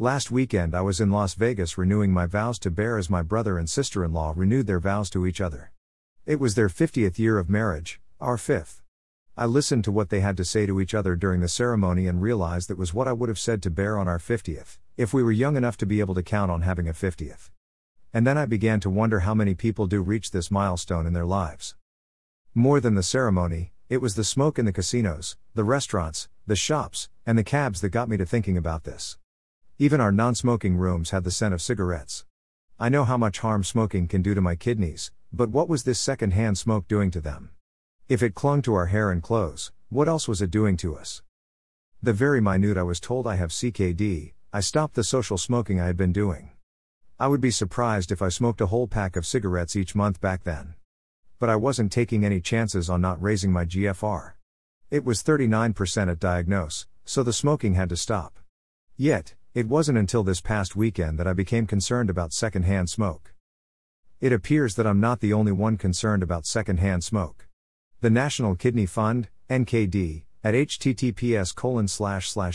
Last weekend I was in Las Vegas renewing my vows to Bear as my brother and sister in law renewed their vows to each other. It was their 50th year of marriage, our fifth. I listened to what they had to say to each other during the ceremony and realized that was what I would have said to Bear on our 50th, if we were young enough to be able to count on having a 50th. And then I began to wonder how many people do reach this milestone in their lives. More than the ceremony, it was the smoke in the casinos, the restaurants, the shops, and the cabs that got me to thinking about this. Even our non smoking rooms had the scent of cigarettes. I know how much harm smoking can do to my kidneys, but what was this second hand smoke doing to them? If it clung to our hair and clothes, what else was it doing to us? The very minute I was told I have CKD, I stopped the social smoking I had been doing. I would be surprised if I smoked a whole pack of cigarettes each month back then. But I wasn't taking any chances on not raising my GFR. It was 39% at diagnose, so the smoking had to stop. Yet, it wasn't until this past weekend that I became concerned about secondhand smoke. It appears that I'm not the only one concerned about secondhand smoke. The National Kidney Fund, NKD, at https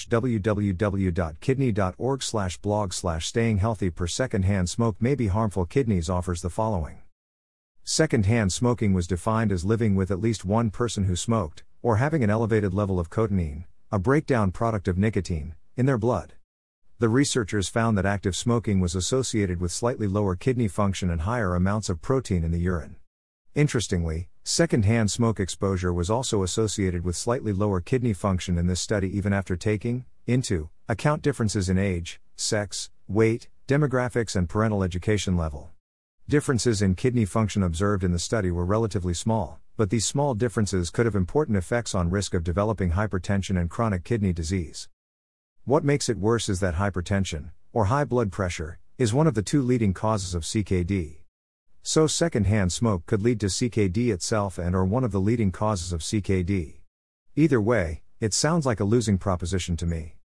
www.kidney.org slash blog slash staying healthy per secondhand smoke may be harmful kidneys offers the following. Secondhand smoking was defined as living with at least one person who smoked, or having an elevated level of cotinine, a breakdown product of nicotine, in their blood. The researchers found that active smoking was associated with slightly lower kidney function and higher amounts of protein in the urine. Interestingly, secondhand smoke exposure was also associated with slightly lower kidney function in this study even after taking into account differences in age, sex, weight, demographics, and parental education level. Differences in kidney function observed in the study were relatively small, but these small differences could have important effects on risk of developing hypertension and chronic kidney disease. What makes it worse is that hypertension, or high blood pressure, is one of the two leading causes of CKD. So secondhand smoke could lead to CKD itself and or one of the leading causes of CKD. Either way, it sounds like a losing proposition to me.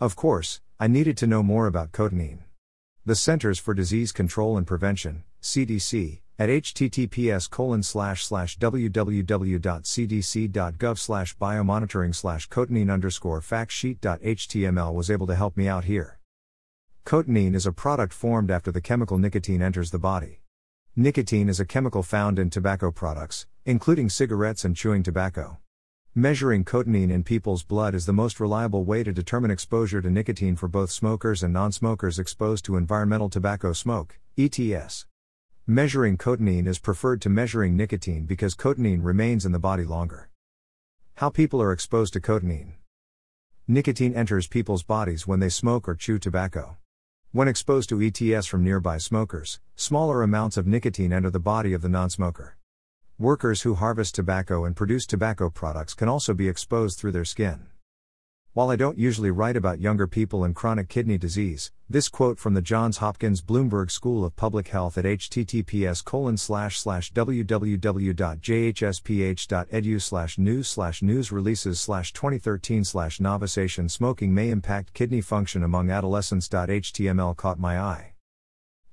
Of course, I needed to know more about cotinine. The Centers for Disease Control and Prevention, CDC, at https colon www.cdc.gov slash biomonitoring slash cotinine underscore factsheet.html was able to help me out here. Cotinine is a product formed after the chemical nicotine enters the body. Nicotine is a chemical found in tobacco products, including cigarettes and chewing tobacco. Measuring cotinine in people's blood is the most reliable way to determine exposure to nicotine for both smokers and non smokers exposed to environmental tobacco smoke, ETS. Measuring cotinine is preferred to measuring nicotine because cotinine remains in the body longer. How people are exposed to cotinine. Nicotine enters people's bodies when they smoke or chew tobacco. When exposed to ETS from nearby smokers, smaller amounts of nicotine enter the body of the non smoker. Workers who harvest tobacco and produce tobacco products can also be exposed through their skin. While I don't usually write about younger people and chronic kidney disease, this quote from the Johns Hopkins Bloomberg School of Public Health at https www.jhsph.edu news news releases slash 2013 slash novation smoking may impact kidney function among adolescents.html caught my eye.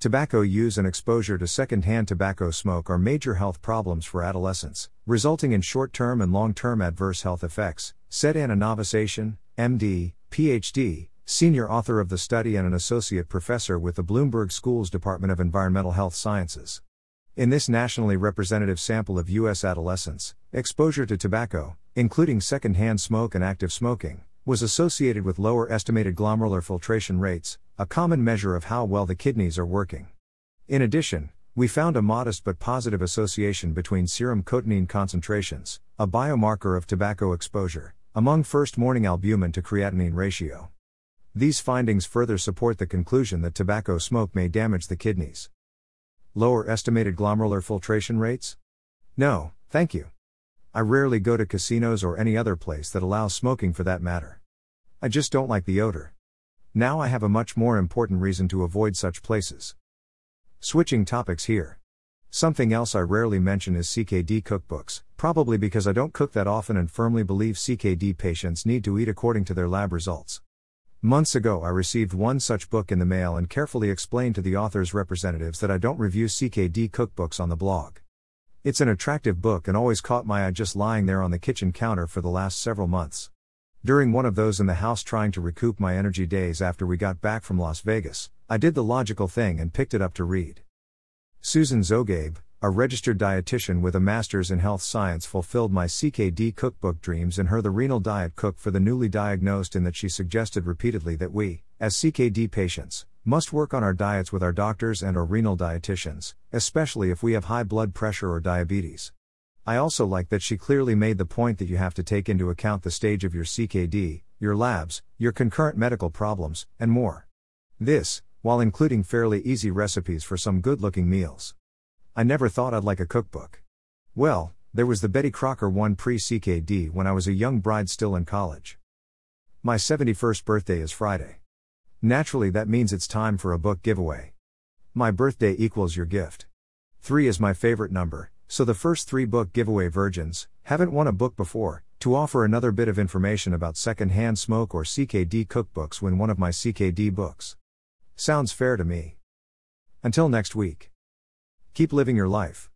Tobacco use and exposure to secondhand tobacco smoke are major health problems for adolescents, resulting in short term and long term adverse health effects, said Anna Navas-Acien, MD, PhD, senior author of the study and an associate professor with the Bloomberg School's Department of Environmental Health Sciences. In this nationally representative sample of U.S. adolescents, exposure to tobacco, including secondhand smoke and active smoking, was associated with lower estimated glomerular filtration rates, a common measure of how well the kidneys are working. In addition, we found a modest but positive association between serum cotinine concentrations, a biomarker of tobacco exposure, among first morning albumin to creatinine ratio. These findings further support the conclusion that tobacco smoke may damage the kidneys. Lower estimated glomerular filtration rates? No, thank you. I rarely go to casinos or any other place that allows smoking for that matter. I just don't like the odor. Now I have a much more important reason to avoid such places. Switching topics here. Something else I rarely mention is CKD cookbooks, probably because I don't cook that often and firmly believe CKD patients need to eat according to their lab results. Months ago, I received one such book in the mail and carefully explained to the author's representatives that I don't review CKD cookbooks on the blog. It's an attractive book and always caught my eye just lying there on the kitchen counter for the last several months. During one of those in the house trying to recoup my energy days after we got back from Las Vegas, I did the logical thing and picked it up to read. Susan Zogheib, a registered dietitian with a master's in health science, fulfilled my CKD cookbook dreams in her The Renal Diet Cook for the Newly Diagnosed, in that she suggested repeatedly that we, as CKD patients, must work on our diets with our doctors and or renal dietitians, especially if we have high blood pressure or diabetes. I also like that she clearly made the point that you have to take into account the stage of your CKD, your labs, your concurrent medical problems, and more. This, while including fairly easy recipes for some good looking meals. I never thought I'd like a cookbook. Well, there was the Betty Crocker one pre CKD when I was a young bride still in college. My 71st birthday is Friday. Naturally, that means it's time for a book giveaway. My birthday equals your gift. Three is my favorite number, so the first three book giveaway virgins haven't won a book before. To offer another bit of information about secondhand smoke or CKD cookbooks, win one of my CKD books. Sounds fair to me. Until next week. Keep living your life.